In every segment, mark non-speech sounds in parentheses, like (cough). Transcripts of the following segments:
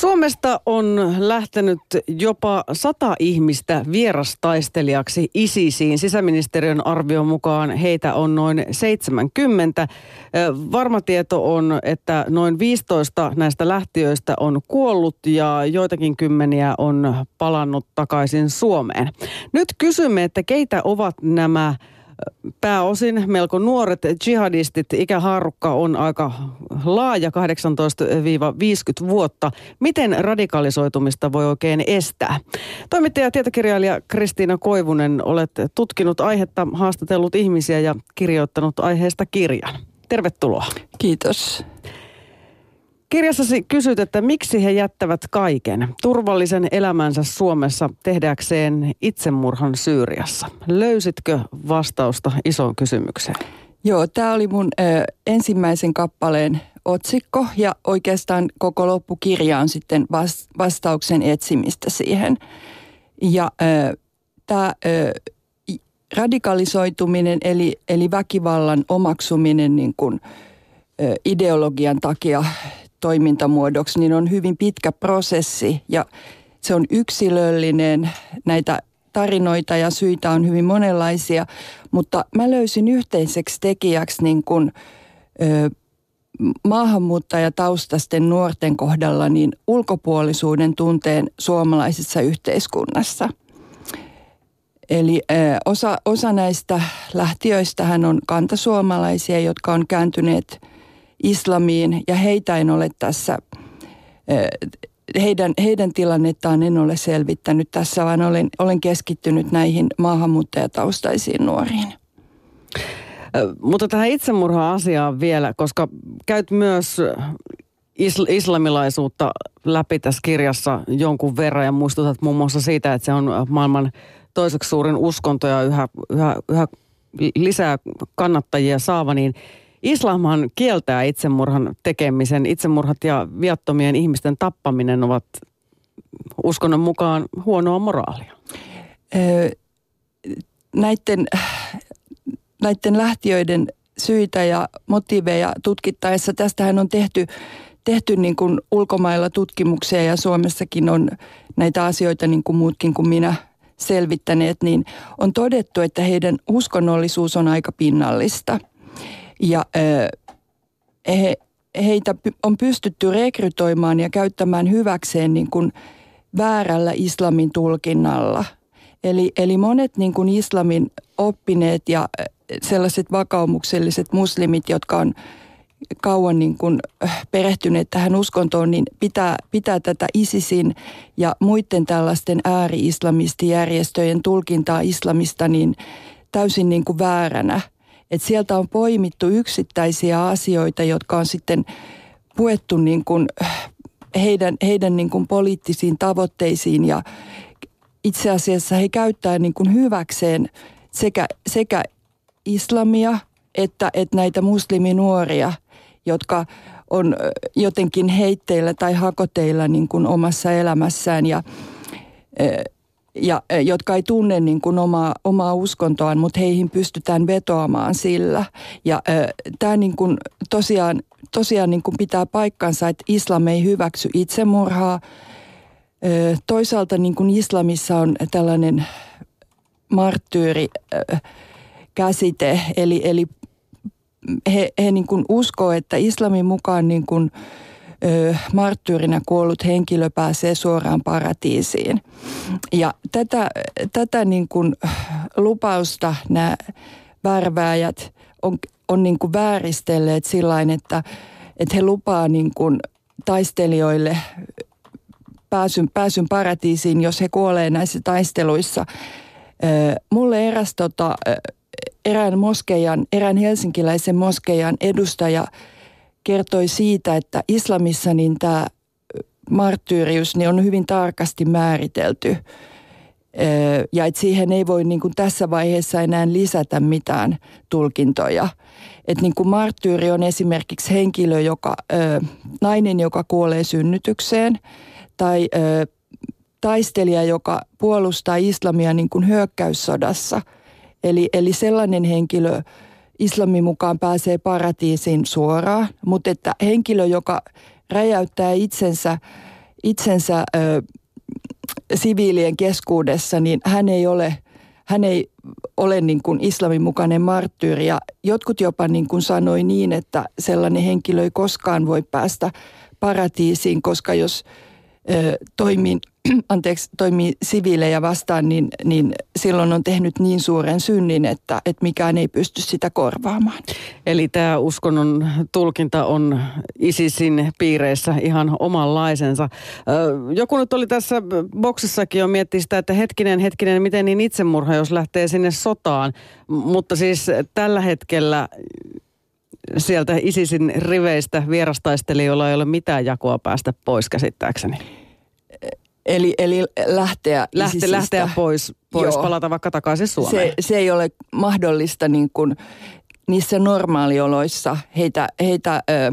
Suomesta on lähtenyt jopa sata ihmistä vierastaistelijaksi ISISiin. Sisäministeriön arvion mukaan heitä on noin 70. Varma tieto on, että noin 15 näistä lähtiöistä on kuollut ja joitakin kymmeniä on palannut takaisin Suomeen. Nyt kysymme, että keitä ovat nämä pääosin melko nuoret jihadistit. Ikähaarukka on aika laaja, 18-50 vuotta. Miten radikalisoitumista voi oikein estää? Toimittaja ja tietokirjailija Kristiina Koivunen, olet tutkinut aihetta, haastatellut ihmisiä ja kirjoittanut aiheesta kirjan. Tervetuloa. Kiitos. Kirjassasi kysyt, että miksi he jättävät kaiken turvallisen elämänsä Suomessa tehdäkseen itsemurhan Syyriassa. Löysitkö vastausta isoon kysymykseen? Joo, tämä oli mun ö, ensimmäisen kappaleen otsikko ja oikeastaan koko loppukirja on sitten vas, vastauksen etsimistä siihen. Ja tämä radikalisoituminen eli, eli väkivallan omaksuminen niin kuin, ö, ideologian takia toimintamuodoksi, niin on hyvin pitkä prosessi ja se on yksilöllinen. Näitä tarinoita ja syitä on hyvin monenlaisia, mutta mä löysin yhteiseksi tekijäksi niin kuin, ö, maahanmuuttajataustasten nuorten kohdalla niin ulkopuolisuuden tunteen suomalaisessa yhteiskunnassa. Eli ö, osa, osa näistä lähtiöistä on kantasuomalaisia, jotka on kääntyneet – islamiin ja heitä en ole tässä, heidän, heidän tilannettaan en ole selvittänyt tässä, vaan olen, olen keskittynyt näihin maahanmuuttajataustaisiin nuoriin. Mutta tähän itsemurha-asiaan vielä, koska käyt myös isl- islamilaisuutta läpi tässä kirjassa jonkun verran ja muistutat muun muassa siitä, että se on maailman toiseksi suurin uskonto ja yhä, yhä, yhä lisää kannattajia saava, niin Islamhan kieltää itsemurhan tekemisen. Itsemurhat ja viattomien ihmisten tappaminen ovat uskonnon mukaan huonoa moraalia. Näiden, näiden lähtiöiden syitä ja motiiveja tutkittaessa, tästähän on tehty, tehty niin kuin ulkomailla tutkimuksia ja Suomessakin on näitä asioita niin kuin muutkin kuin minä selvittäneet, niin on todettu, että heidän uskonnollisuus on aika pinnallista – ja he, heitä on pystytty rekrytoimaan ja käyttämään hyväkseen niin kuin väärällä islamin tulkinnalla. Eli, eli monet niin kuin islamin oppineet ja sellaiset vakaumukselliset muslimit, jotka on kauan niin kuin perehtyneet tähän uskontoon, niin pitää, pitää tätä ISISin ja muiden tällaisten ääri-islamistijärjestöjen tulkintaa islamista niin täysin niin kuin vääränä – että sieltä on poimittu yksittäisiä asioita, jotka on sitten puettu niin kuin heidän, heidän niin kuin poliittisiin tavoitteisiin. Ja itse asiassa he käyttää niin kuin hyväkseen sekä, sekä islamia että, että näitä musliminuoria, jotka on jotenkin heitteillä tai hakoteilla niin kuin omassa elämässään. Ja ja, e, jotka ei tunne niin kuin omaa, omaa uskontoaan, mutta heihin pystytään vetoamaan sillä. Ja e, tämä niin kuin tosiaan, tosiaan niin kuin pitää paikkansa, että islam ei hyväksy itsemurhaa. E, toisaalta niin kuin islamissa on tällainen marttyyri käsite, eli, eli he, he niin kuin uskoo, että islamin mukaan niin kuin – ö, marttyyrinä kuollut henkilö pääsee suoraan paratiisiin. Ja tätä, tätä niin kuin lupausta nämä värvääjät on, on niin kuin vääristelleet sillä että, että he lupaa niin kuin taistelijoille pääsyn, pääsyn paratiisiin, jos he kuolee näissä taisteluissa. mulle eräs tota, erään moskeijan, erään helsinkiläisen moskeijan edustaja – kertoi siitä, että islamissa niin tämä marttyyrius niin on hyvin tarkasti määritelty ja että siihen ei voi niin kuin tässä vaiheessa enää lisätä mitään tulkintoja. Että niin kuin marttyyri on esimerkiksi henkilö, joka, nainen, joka kuolee synnytykseen tai taistelija, joka puolustaa islamia niin kuin hyökkäyssodassa. Eli, eli sellainen henkilö, islamin mukaan pääsee paratiisiin suoraan, mutta että henkilö, joka räjäyttää itsensä itsensä ö, siviilien keskuudessa, niin hän ei ole, hän ei ole niin kuin islamin mukainen marttyyri. Ja jotkut jopa niin kuin sanoi niin, että sellainen henkilö ei koskaan voi päästä paratiisiin, koska jos ö, toimii (clears throat) anteeksi, toimii siviilejä vastaan, niin, niin silloin on tehnyt niin suuren synnin, että, että mikään ei pysty sitä korvaamaan. Eli tämä uskonnon tulkinta on ISISin piireissä ihan omanlaisensa. Joku nyt oli tässä boksissakin jo miettii sitä, että hetkinen, hetkinen, miten niin itsemurha, jos lähtee sinne sotaan. Mutta siis tällä hetkellä sieltä ISISin riveistä vierastaistelijoilla ei ole mitään jakoa päästä pois käsittääkseni. Eli, eli lähteä Lähte, Lähteä pois, pois palata vaikka takaisin Suomeen. Se, se ei ole mahdollista niin kuin niissä normaalioloissa. Heitä, heitä, ö,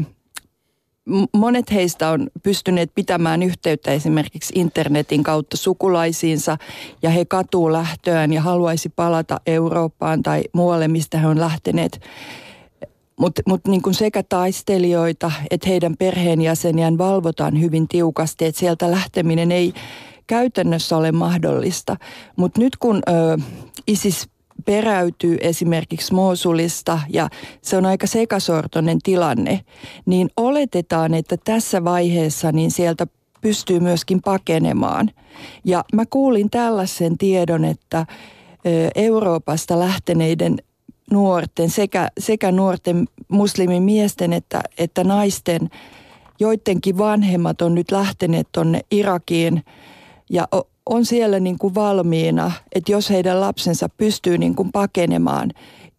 monet heistä on pystyneet pitämään yhteyttä esimerkiksi internetin kautta sukulaisiinsa ja he katuu lähtöään ja haluaisi palata Eurooppaan tai muualle, mistä he on lähteneet mutta mut niin sekä taistelijoita että heidän perheenjäseniään valvotaan hyvin tiukasti, että sieltä lähteminen ei käytännössä ole mahdollista. Mutta nyt kun ö, ISIS peräytyy esimerkiksi Mosulista ja se on aika sekasortoinen tilanne, niin oletetaan, että tässä vaiheessa niin sieltä pystyy myöskin pakenemaan. Ja mä kuulin tällaisen tiedon, että Euroopasta lähteneiden nuorten, sekä, sekä nuorten muslimimiesten että, että naisten, joidenkin vanhemmat on nyt lähteneet tuonne Irakiin ja on siellä niin kuin valmiina, että jos heidän lapsensa pystyy niin kuin pakenemaan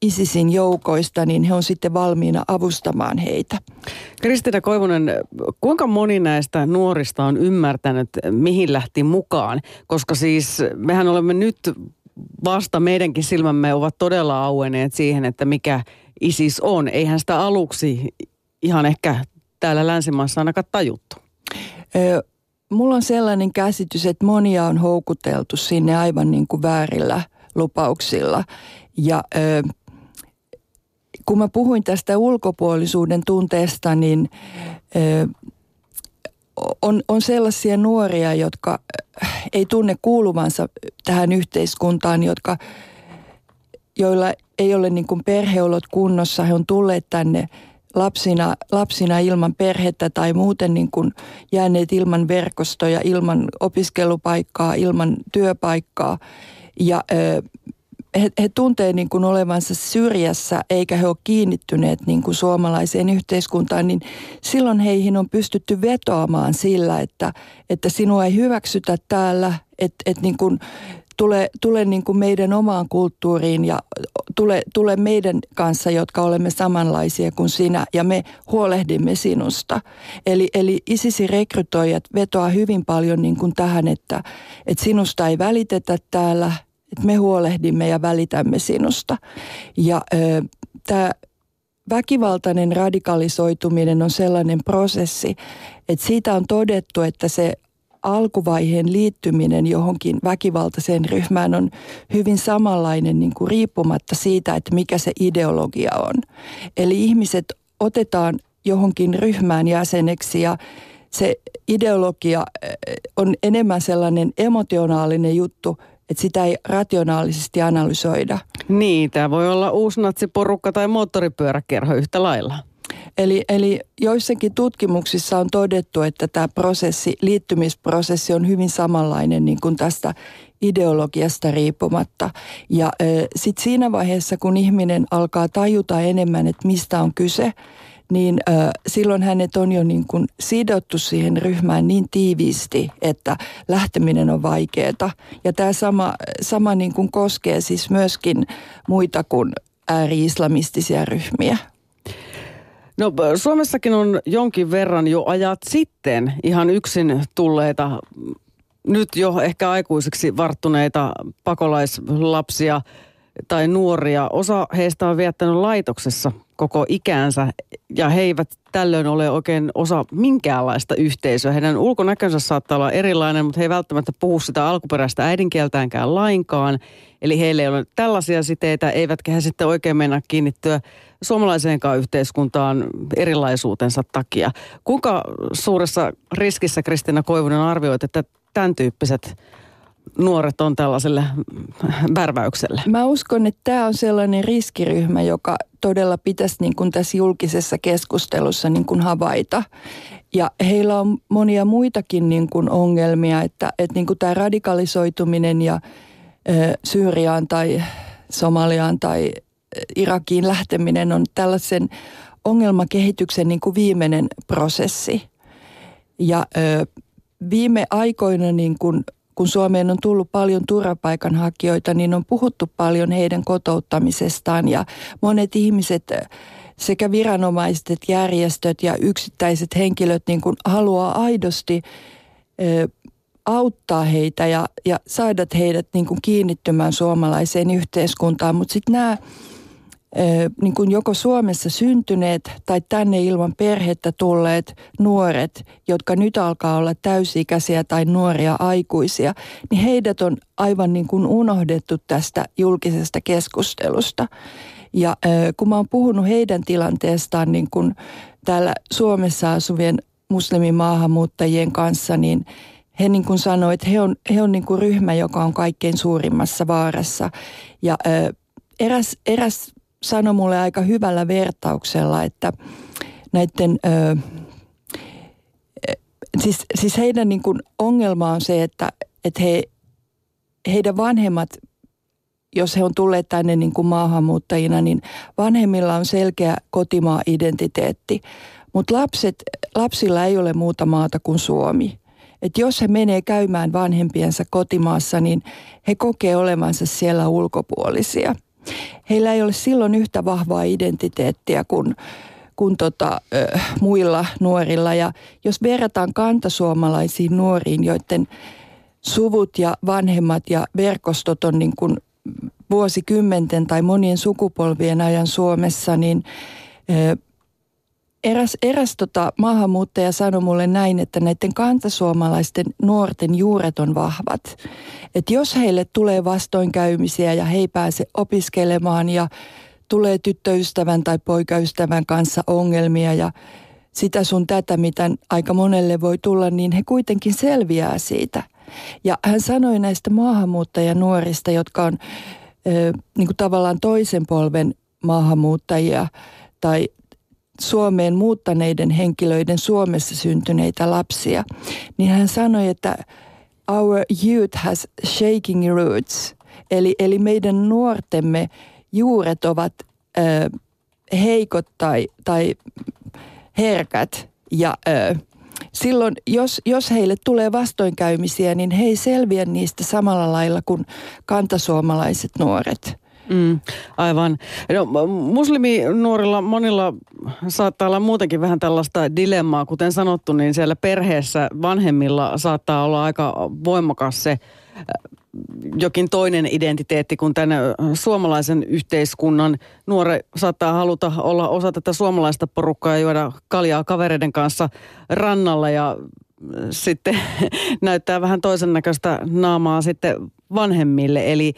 ISISin joukoista, niin he on sitten valmiina avustamaan heitä. Kristina Koivunen, kuinka moni näistä nuorista on ymmärtänyt, mihin lähti mukaan? Koska siis mehän olemme nyt vasta meidänkin silmämme ovat todella auenneet siihen, että mikä ISIS on. Eihän sitä aluksi ihan ehkä täällä länsimaissa ainakaan tajuttu. Ö, mulla on sellainen käsitys, että monia on houkuteltu sinne aivan niin kuin väärillä lupauksilla. Ja ö, kun mä puhuin tästä ulkopuolisuuden tunteesta, niin ö, on, on sellaisia nuoria, jotka äh, ei tunne kuuluvansa tähän yhteiskuntaan, jotka, joilla ei ole niin kuin perheolot kunnossa. He on tulleet tänne lapsina, lapsina ilman perhettä tai muuten niin kuin jääneet ilman verkostoja, ilman opiskelupaikkaa, ilman työpaikkaa. Ja ö, he, he tuntee niin kuin olevansa syrjässä eikä he ole kiinnittyneet niin kuin suomalaiseen yhteiskuntaan, niin silloin heihin on pystytty vetoamaan sillä, että, että sinua ei hyväksytä täällä, että, että niin kuin tule, tule niin kuin meidän omaan kulttuuriin ja tule, tule meidän kanssa, jotka olemme samanlaisia kuin sinä ja me huolehdimme sinusta. Eli, eli isisi rekrytoijat vetoaa hyvin paljon niin kuin tähän, että, että sinusta ei välitetä täällä – että me huolehdimme ja välitämme sinusta. Ja tämä väkivaltainen radikalisoituminen on sellainen prosessi, että siitä on todettu, että se alkuvaiheen liittyminen johonkin väkivaltaiseen ryhmään on hyvin samanlainen niin kuin riippumatta siitä, että mikä se ideologia on. Eli ihmiset otetaan johonkin ryhmään jäseneksi ja se ideologia on enemmän sellainen emotionaalinen juttu, että sitä ei rationaalisesti analysoida. Niin, tämä voi olla uusnatsiporukka tai moottoripyöräkerho yhtä lailla. Eli, eli joissakin tutkimuksissa on todettu, että tämä prosessi, liittymisprosessi on hyvin samanlainen niin kuin tästä ideologiasta riippumatta. Ja sitten siinä vaiheessa, kun ihminen alkaa tajuta enemmän, että mistä on kyse, niin ö, silloin hänet on jo niin kuin sidottu siihen ryhmään niin tiiviisti, että lähteminen on vaikeaa. Ja tämä sama, sama niin kuin koskee siis myöskin muita kuin ääri-islamistisia ryhmiä. No Suomessakin on jonkin verran jo ajat sitten ihan yksin tulleita, nyt jo ehkä aikuisiksi varttuneita pakolaislapsia tai nuoria. Osa heistä on viettänyt laitoksessa koko ikäänsä ja he eivät tällöin ole oikein osa minkäänlaista yhteisöä. Heidän ulkonäkönsä saattaa olla erilainen, mutta he ei välttämättä puhu sitä alkuperäistä äidinkieltäänkään lainkaan. Eli heillä ei ole tällaisia siteitä, eivätkä he sitten oikein mennä kiinnittyä suomalaiseenkaan yhteiskuntaan erilaisuutensa takia. Kuinka suuressa riskissä Kristina Koivunen arvioit, että tämän tyyppiset nuoret on tällaiselle värväykselle? Mä uskon, että tämä on sellainen riskiryhmä, joka todella pitäisi niin kuin tässä julkisessa keskustelussa niin kuin havaita. Ja heillä on monia muitakin niin kuin ongelmia, että, että niin kuin tämä radikalisoituminen ja Syyriaan tai Somaliaan tai Irakiin lähteminen on tällaisen ongelmakehityksen niin kuin viimeinen prosessi. Ja viime aikoina niin kuin kun Suomeen on tullut paljon turvapaikanhakijoita, niin on puhuttu paljon heidän kotouttamisestaan ja monet ihmiset sekä viranomaiset, järjestöt ja yksittäiset henkilöt niin kuin haluaa aidosti auttaa heitä ja, ja saada heidät niin kuin kiinnittymään suomalaiseen yhteiskuntaan. Mutta sitten nämä niin kuin joko Suomessa syntyneet tai tänne ilman perhettä tulleet nuoret, jotka nyt alkaa olla täysikäisiä tai nuoria aikuisia, niin heidät on aivan niin kuin unohdettu tästä julkisesta keskustelusta. Ja kun mä oon puhunut heidän tilanteestaan niin kuin täällä Suomessa asuvien muslimimaahanmuuttajien kanssa, niin he niin kuin sanoivat, että he on, he on niin kuin ryhmä, joka on kaikkein suurimmassa vaarassa. Ja eräs, eräs sanoi mulle aika hyvällä vertauksella, että näiden, ö, siis, siis heidän niin kuin ongelma on se, että, että he, heidän vanhemmat, jos he on tulleet tänne niin kuin maahanmuuttajina, niin vanhemmilla on selkeä kotimaa-identiteetti. Mutta lapsilla ei ole muuta maata kuin Suomi. Et jos he menee käymään vanhempiensa kotimaassa, niin he kokee olevansa siellä ulkopuolisia – heillä ei ole silloin yhtä vahvaa identiteettiä kuin, kuin tota, ö, muilla nuorilla. Ja jos verrataan kantasuomalaisiin nuoriin, joiden suvut ja vanhemmat ja verkostot on niin kuin vuosikymmenten tai monien sukupolvien ajan Suomessa, niin ö, eräs, eräs tota maahanmuuttaja sanoi mulle näin, että näiden kantasuomalaisten nuorten juuret on vahvat. Että jos heille tulee vastoinkäymisiä ja he ei pääse opiskelemaan ja tulee tyttöystävän tai poikaystävän kanssa ongelmia ja sitä sun tätä, mitä aika monelle voi tulla, niin he kuitenkin selviää siitä. Ja hän sanoi näistä maahanmuuttajanuorista, jotka on ö, niin kuin tavallaan toisen polven maahanmuuttajia tai Suomeen muuttaneiden henkilöiden Suomessa syntyneitä lapsia, niin hän sanoi, että our youth has shaking roots. Eli, eli meidän nuortemme juuret ovat ö, heikot tai, tai herkät ja ö, silloin, jos, jos heille tulee vastoinkäymisiä, niin he ei selviä niistä samalla lailla kuin kantasuomalaiset nuoret. Mm, aivan. No, musliminuorilla monilla saattaa olla muutenkin vähän tällaista dilemmaa. Kuten sanottu, niin siellä perheessä vanhemmilla saattaa olla aika voimakas se äh, jokin toinen identiteetti kuin tänne suomalaisen yhteiskunnan. Nuore saattaa haluta olla osa tätä suomalaista porukkaa ja juoda kaljaa kavereiden kanssa rannalla ja äh, sitten (laughs) näyttää vähän toisen näköistä naamaa sitten vanhemmille. Eli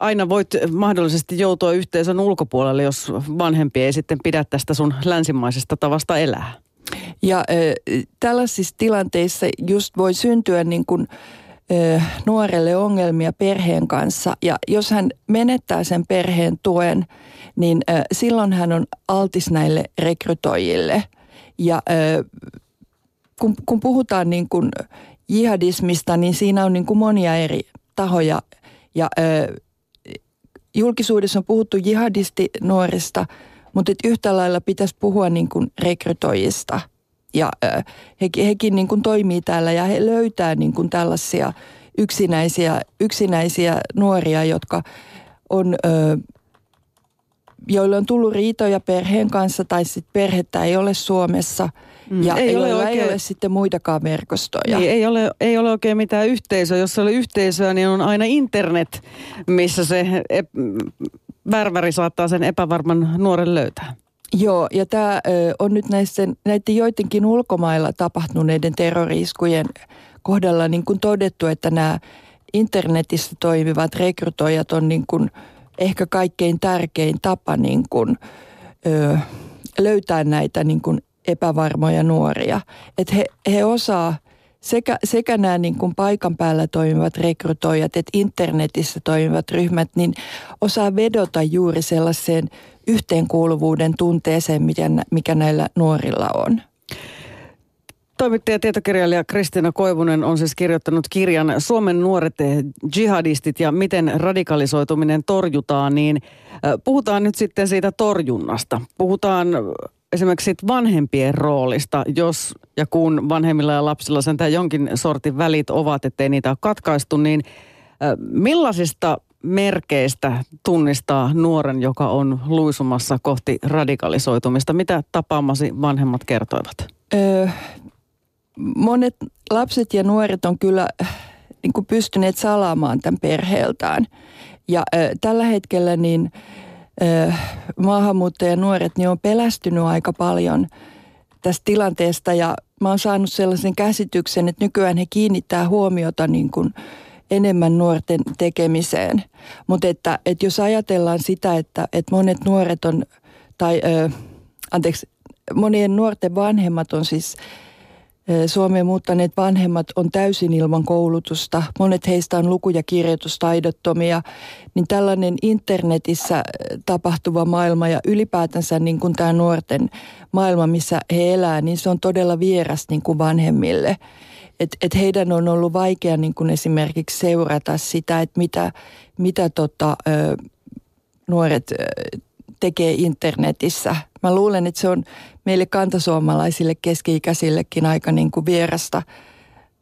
aina voit mahdollisesti joutua yhteisön ulkopuolelle, jos vanhempi ei sitten pidä tästä sun länsimaisesta tavasta elää. Ja äh, tällaisissa tilanteissa just voi syntyä niin kuin, nuorelle ongelmia perheen kanssa. Ja jos hän menettää sen perheen tuen, niin silloin hän on altis näille rekrytoijille. Ja kun, kun puhutaan niin kuin jihadismista, niin siinä on niin kuin monia eri tahoja. Ja julkisuudessa on puhuttu jihadisti-nuorista, mutta et yhtä lailla pitäisi puhua niin kuin rekrytoijista. Ja he, hekin niin kuin toimii täällä ja he löytää niin kuin tällaisia yksinäisiä, yksinäisiä nuoria, jotka on, joilla on tullut riitoja perheen kanssa tai sitten perhettä ei ole Suomessa – Mm. Ja ei ole, oikein, ei ole sitten muitakaan verkostoja. Niin, ei, ole, ei ole oikein mitään yhteisöä. Jos ei ole yhteisöä, niin on aina internet, missä se värväri saattaa sen epävarman nuoren löytää. Joo, ja tämä on nyt näiden, näiden joidenkin ulkomailla tapahtuneiden terroriskujen kohdalla niin kuin todettu, että nämä internetissä toimivat rekrytoijat on niin kuin ehkä kaikkein tärkein tapa niin kuin, ö, löytää näitä niin kuin epävarmoja nuoria. Että he, he osaa sekä, sekä nämä niin kuin paikan päällä toimivat rekrytoijat että internetissä toimivat ryhmät, niin osaa vedota juuri sellaiseen yhteenkuuluvuuden tunteeseen, mikä, mikä näillä nuorilla on. Toimittaja ja tietokirjailija Kristiina Koivunen on siis kirjoittanut kirjan Suomen nuoret jihadistit ja miten radikalisoituminen torjutaan, niin puhutaan nyt sitten siitä torjunnasta. Puhutaan esimerkiksi vanhempien roolista, jos ja kun vanhemmilla ja lapsilla sentään jonkin sortin välit ovat, ettei niitä ole katkaistu, niin millaisista merkeistä tunnistaa nuoren, joka on luisumassa kohti radikalisoitumista? Mitä tapaamasi vanhemmat kertoivat? Öö, monet lapset ja nuoret on kyllä niin kuin pystyneet salaamaan tämän perheeltään. Ja ö, tällä hetkellä niin maahanmuuttajanuoret niin on pelästynyt aika paljon tästä tilanteesta ja mä oon saanut sellaisen käsityksen, että nykyään he kiinnittää huomiota niin kuin enemmän nuorten tekemiseen. Mutta että, että jos ajatellaan sitä, että, että monet nuoret on, tai ö, anteeksi, monien nuorten vanhemmat on siis Suomeen muuttaneet vanhemmat on täysin ilman koulutusta. Monet heistä on luku- ja kirjoitustaidottomia. Niin tällainen internetissä tapahtuva maailma ja ylipäätänsä niin kuin tämä nuorten maailma, missä he elää, niin se on todella vieras niin kuin vanhemmille. Et, et heidän on ollut vaikea niin kuin esimerkiksi seurata sitä, että mitä, mitä tota, ö, nuoret tekee internetissä. Mä luulen, että se on meille kantasuomalaisille keski-ikäisillekin aika niin kuin vierasta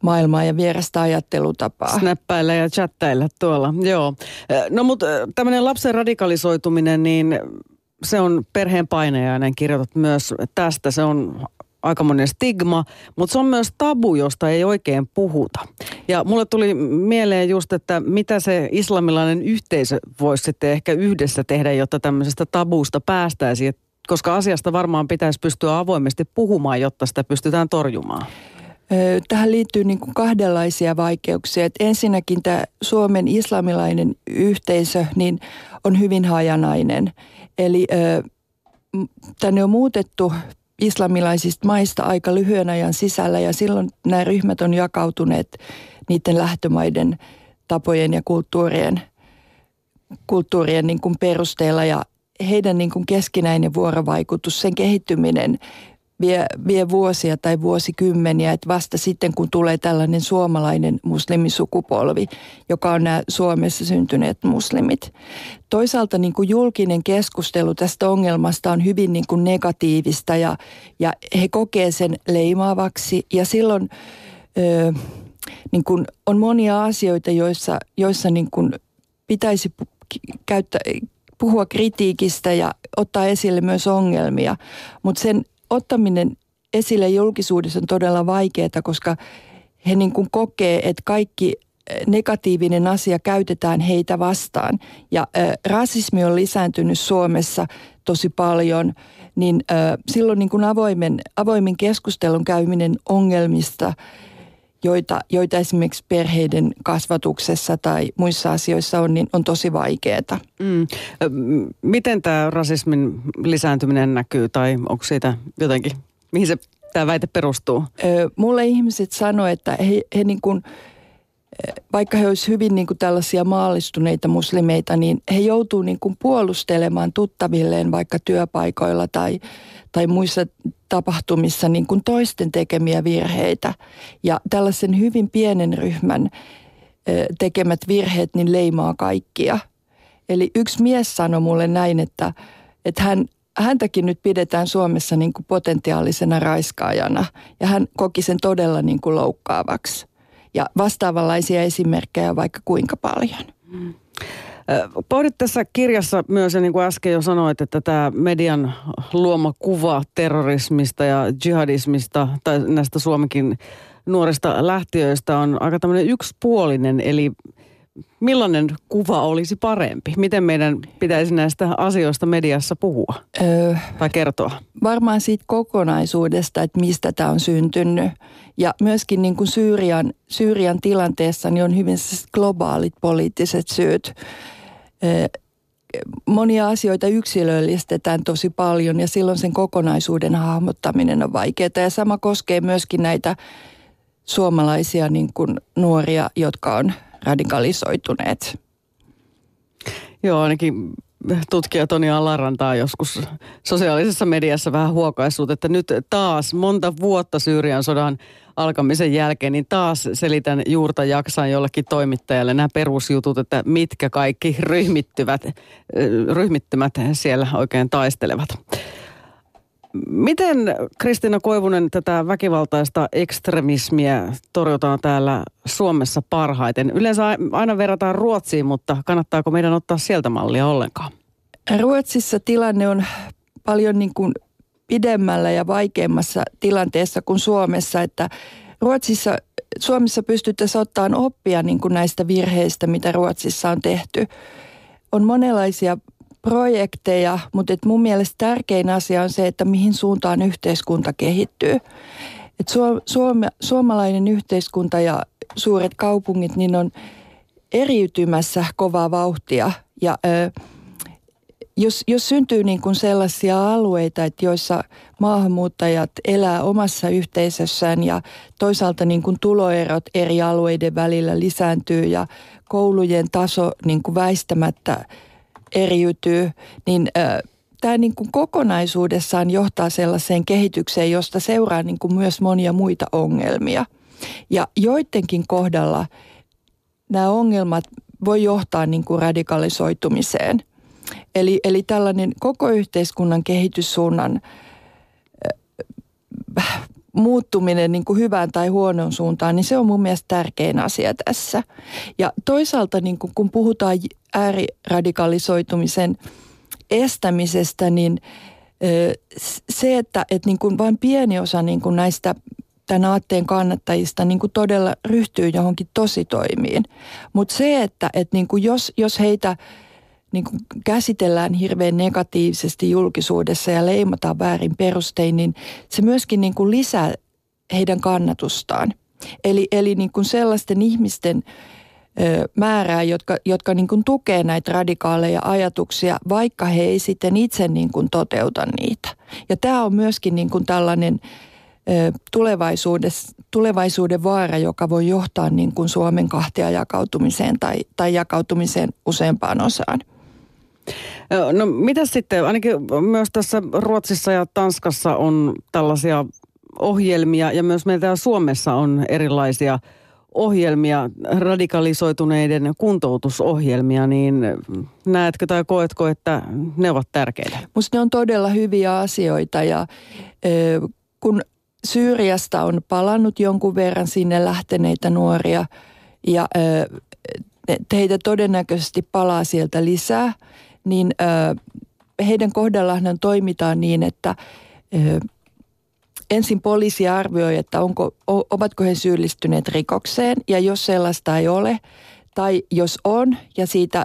maailmaa ja vierasta ajattelutapaa. Snappailla ja chattailla tuolla, joo. No mutta tämmöinen lapsen radikalisoituminen, niin se on perheen painejainen, kirjoitat myös tästä. Se on aikamoinen stigma, mutta se on myös tabu, josta ei oikein puhuta. Ja mulle tuli mieleen just, että mitä se islamilainen yhteisö voisi sitten ehkä yhdessä tehdä, jotta tämmöisestä tabusta päästäisiin, koska asiasta varmaan pitäisi pystyä avoimesti puhumaan, jotta sitä pystytään torjumaan. Tähän liittyy niin kuin kahdenlaisia vaikeuksia. Et ensinnäkin tämä Suomen islamilainen yhteisö niin on hyvin hajanainen. Eli tänne on muutettu islamilaisista maista aika lyhyen ajan sisällä ja silloin nämä ryhmät on jakautuneet niiden lähtömaiden tapojen ja kulttuurien, kulttuurien niin kuin perusteella ja heidän niin kuin keskinäinen vuorovaikutus, sen kehittyminen vie, vie vuosia tai vuosikymmeniä, että vasta sitten kun tulee tällainen suomalainen muslimisukupolvi, joka on nämä Suomessa syntyneet muslimit. Toisaalta niin kuin julkinen keskustelu tästä ongelmasta on hyvin niin kuin negatiivista ja, ja he kokee sen leimaavaksi ja silloin ö, niin kuin on monia asioita, joissa, joissa niin kuin pitäisi käyttää, puhua kritiikistä ja ottaa esille myös ongelmia, mutta sen ottaminen esille julkisuudessa on todella vaikeaa, koska he niin kuin kokee, että kaikki eh, negatiivinen asia käytetään heitä vastaan. Ja äh, rasismi on lisääntynyt Suomessa tosi paljon, niin äh, silloin niin kuin avoimen, avoimen keskustelun käyminen ongelmista – joita, joita esimerkiksi perheiden kasvatuksessa tai muissa asioissa on, niin on tosi vaikeaa. Mm. Miten tämä rasismin lisääntyminen näkyy tai onko siitä jotenkin, mihin se tämä väite perustuu? Mulle ihmiset sanoivat, että he, he niin kuin, vaikka he olisivat hyvin niin kuin tällaisia maallistuneita muslimeita, niin he joutuu niin kuin puolustelemaan tuttavilleen vaikka työpaikoilla tai, tai muissa tapahtumissa niin kuin toisten tekemiä virheitä. Ja tällaisen hyvin pienen ryhmän tekemät virheet niin leimaa kaikkia. Eli yksi mies sanoi mulle näin, että, että hän, häntäkin nyt pidetään Suomessa niin kuin potentiaalisena raiskaajana. Ja hän koki sen todella niin kuin loukkaavaksi. Ja vastaavanlaisia esimerkkejä vaikka kuinka paljon. Mm. Pohdit tässä kirjassa myös, ja niin kuin äsken jo sanoit, että tämä median luoma kuva terrorismista ja jihadismista, tai näistä Suomenkin nuorista lähtiöistä on aika tämmöinen yksipuolinen, eli millainen kuva olisi parempi? Miten meidän pitäisi näistä asioista mediassa puhua öö, tai kertoa? Varmaan siitä kokonaisuudesta, että mistä tämä on syntynyt. Ja myöskin niin kuin Syyrian, Syyrian tilanteessa niin on hyvin globaalit poliittiset syyt. Öö, monia asioita yksilöllistetään tosi paljon ja silloin sen kokonaisuuden hahmottaminen on vaikeaa. Ja sama koskee myöskin näitä suomalaisia niin kuin nuoria, jotka on radikalisoituneet. Joo, ainakin tutkija Toni Alaranta on joskus sosiaalisessa mediassa vähän huokaissut, että nyt taas monta vuotta Syyrian sodan alkamisen jälkeen, niin taas selitän juurta jaksan jollekin toimittajalle nämä perusjutut, että mitkä kaikki ryhmittyvät, ryhmittymät siellä oikein taistelevat. Miten Kristina Koivunen tätä väkivaltaista ekstremismiä torjutaan täällä Suomessa parhaiten? Yleensä aina verrataan Ruotsiin, mutta kannattaako meidän ottaa sieltä mallia ollenkaan? Ruotsissa tilanne on paljon niin kuin pidemmällä ja vaikeammassa tilanteessa kuin Suomessa, että Ruotsissa, Suomessa pystyttäisiin ottamaan oppia niin kuin näistä virheistä, mitä Ruotsissa on tehty. On monenlaisia projekteja, mutta et mun mielestä tärkein asia on se, että mihin suuntaan yhteiskunta kehittyy. Et suom, suom, suomalainen yhteiskunta ja suuret kaupungit niin on eriytymässä kovaa vauhtia ja ö, jos, jos syntyy niin kuin sellaisia alueita, että joissa maahanmuuttajat elää omassa yhteisössään ja toisaalta niin kuin tuloerot eri alueiden välillä lisääntyy ja koulujen taso niin kuin väistämättä eriytyy, niin tämä niin kuin kokonaisuudessaan johtaa sellaiseen kehitykseen, josta seuraa niin kuin myös monia muita ongelmia. Ja joidenkin kohdalla nämä ongelmat voi johtaa niin kuin radikalisoitumiseen. Eli, eli tällainen koko yhteiskunnan kehityssuunnan muuttuminen niin kuin hyvään tai huonoon suuntaan, niin se on mun mielestä tärkein asia tässä. Ja toisaalta niin kuin, kun puhutaan ääriradikalisoitumisen estämisestä, niin se, että, että niin kuin vain pieni osa niin kuin näistä tämän aatteen kannattajista niin kuin todella ryhtyy johonkin tositoimiin. Mutta se, että, että niin kuin jos, jos heitä niin kuin käsitellään hirveän negatiivisesti julkisuudessa ja leimataan väärin perustein, niin se myöskin niin kuin lisää heidän kannatustaan. Eli, eli niin kuin sellaisten ihmisten määrää, jotka, jotka niin kuin tukee näitä radikaaleja ajatuksia, vaikka he ei sitten itse niin kuin toteuta niitä. Ja tämä on myöskin niin kuin tällainen tulevaisuuden vaara, joka voi johtaa niin kuin Suomen kahtia jakautumiseen tai, tai jakautumiseen useampaan osaan. No mitä sitten, ainakin myös tässä Ruotsissa ja Tanskassa on tällaisia ohjelmia ja myös meillä Suomessa on erilaisia ohjelmia, radikalisoituneiden kuntoutusohjelmia, niin näetkö tai koetko, että ne ovat tärkeitä? Minusta ne on todella hyviä asioita ja kun Syyriasta on palannut jonkun verran sinne lähteneitä nuoria ja heitä todennäköisesti palaa sieltä lisää – niin heidän kohdallaan toimitaan niin, että ensin poliisi arvioi, että onko, ovatko he syyllistyneet rikokseen ja jos sellaista ei ole tai jos on ja siitä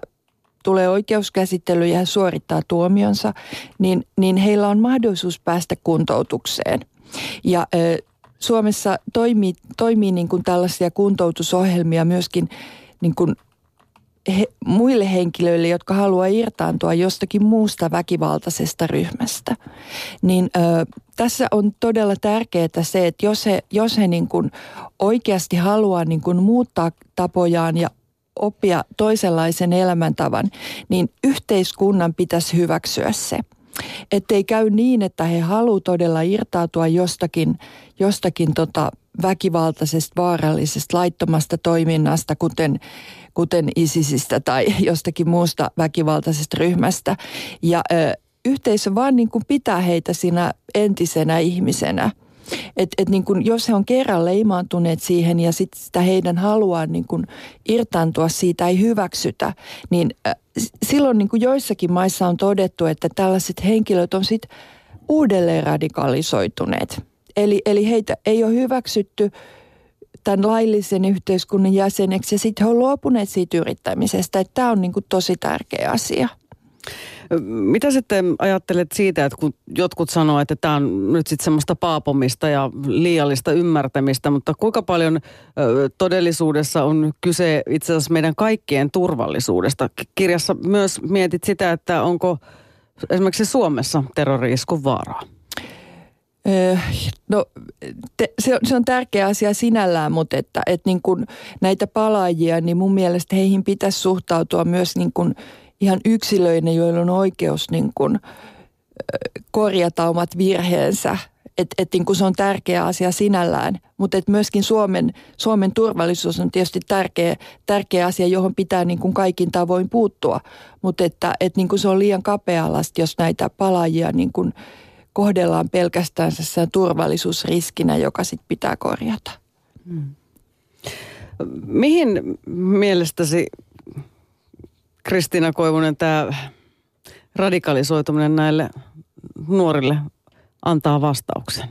tulee oikeuskäsittely ja he suorittaa tuomionsa, niin, niin heillä on mahdollisuus päästä kuntoutukseen. Ja ö, Suomessa toimii, toimii niin kuin tällaisia kuntoutusohjelmia myöskin niin kuin he, muille henkilöille, jotka haluaa irtaantua jostakin muusta väkivaltaisesta ryhmästä. Niin ö, tässä on todella tärkeää se, että jos he, jos he niin kuin oikeasti haluaa niin kuin muuttaa tapojaan ja oppia toisenlaisen elämäntavan, niin yhteiskunnan pitäisi hyväksyä se. Että ei käy niin, että he haluavat todella irtautua jostakin, jostakin tota väkivaltaisesta, vaarallisesta, laittomasta toiminnasta, kuten kuten ISISistä tai (laughs) jostakin muusta väkivaltaisesta ryhmästä. Ja ö, yhteisö vaan niin kuin pitää heitä siinä entisenä ihmisenä. Et, et niin kun, jos he on kerran leimaantuneet siihen ja sit sitä heidän haluaa niin kun irtaantua siitä ei hyväksytä, niin äh, silloin niin kun joissakin maissa on todettu, että tällaiset henkilöt on sitten uudelleen radikalisoituneet. Eli, eli heitä ei ole hyväksytty tämän laillisen yhteiskunnan jäseneksi ja sitten he on luopuneet siitä yrittämisestä. Tämä on niin tosi tärkeä asia. Mitä sitten ajattelet siitä, että kun jotkut sanoo, että tämä on nyt sitten semmoista paapomista ja liiallista ymmärtämistä, mutta kuinka paljon todellisuudessa on kyse itse asiassa meidän kaikkien turvallisuudesta? Kirjassa myös mietit sitä, että onko esimerkiksi Suomessa terroriiskun vaaraa? No te, se, on, se on tärkeä asia sinällään, mutta että, että niin kuin näitä palaajia, niin mun mielestä heihin pitäisi suhtautua myös niin kuin ihan yksilöinä, joilla on oikeus niin kuin korjata omat virheensä. Että et niin kuin se on tärkeä asia sinällään, mutta et myöskin Suomen, Suomen turvallisuus on tietysti tärkeä, tärkeä asia, johon pitää niin kuin kaikin tavoin puuttua. Mutta että et niin kuin se on liian kapea jos näitä palaajia niin kuin – kohdellaan pelkästään turvallisuusriskinä, joka sitten pitää korjata. Hmm. Mihin mielestäsi, Kristiina Koivunen, tämä radikalisoituminen näille nuorille antaa vastauksen?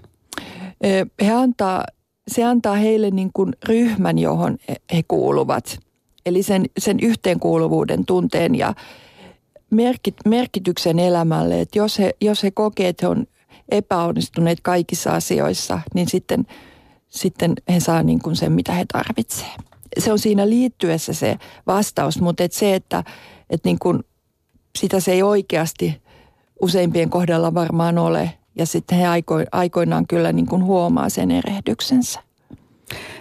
He antaa, se antaa heille niin kuin ryhmän, johon he kuuluvat. Eli sen, sen yhteenkuuluvuuden tunteen ja merkit, merkityksen elämälle. Että jos he, jos he kokee, että he on epäonnistuneet kaikissa asioissa, niin sitten, sitten he saa niin kuin sen, mitä he tarvitsevat. Se on siinä liittyessä se vastaus, mutta et se, että et niin kuin sitä se ei oikeasti useimpien kohdalla varmaan ole. Ja sitten he aiko, aikoinaan kyllä niin kuin huomaa sen erehdyksensä.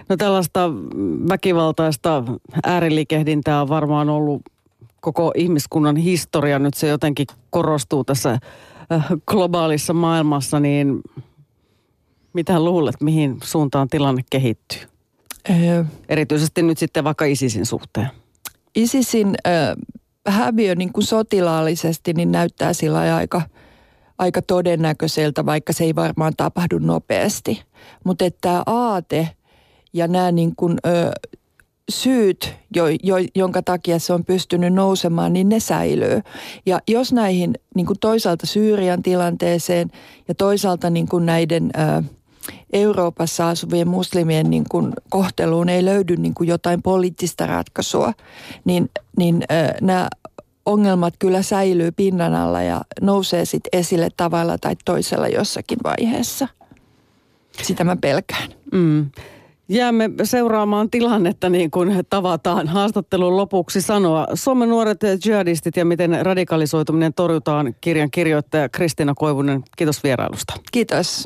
No tällaista väkivaltaista ääriliikehdintää on varmaan ollut koko ihmiskunnan historia. Nyt se jotenkin korostuu tässä globaalissa maailmassa, niin mitä luulet, mihin suuntaan tilanne kehittyy? Öö, Erityisesti nyt sitten vaikka ISISin suhteen. ISISin äh, häviö niin kuin sotilaallisesti niin näyttää sillä aika, aika todennäköiseltä, vaikka se ei varmaan tapahdu nopeasti. Mutta että aate ja nämä niin kuin, ö, syyt, jo, jo, jonka takia se on pystynyt nousemaan, niin ne säilyy. Ja jos näihin niin kuin toisaalta Syyrian tilanteeseen ja toisaalta niin kuin näiden ä, Euroopassa asuvien muslimien niin kuin kohteluun ei löydy niin kuin jotain poliittista ratkaisua, niin, niin ä, nämä ongelmat kyllä säilyy pinnan alla ja nousee sitten esille tavalla tai toisella jossakin vaiheessa. Sitä mä pelkään. Mm. Jäämme seuraamaan tilannetta niin kuin tavataan haastattelun lopuksi sanoa. Suomen nuoret jihadistit ja miten radikalisoituminen torjutaan kirjan kirjoittaja Kristina Koivunen. Kiitos vierailusta. Kiitos.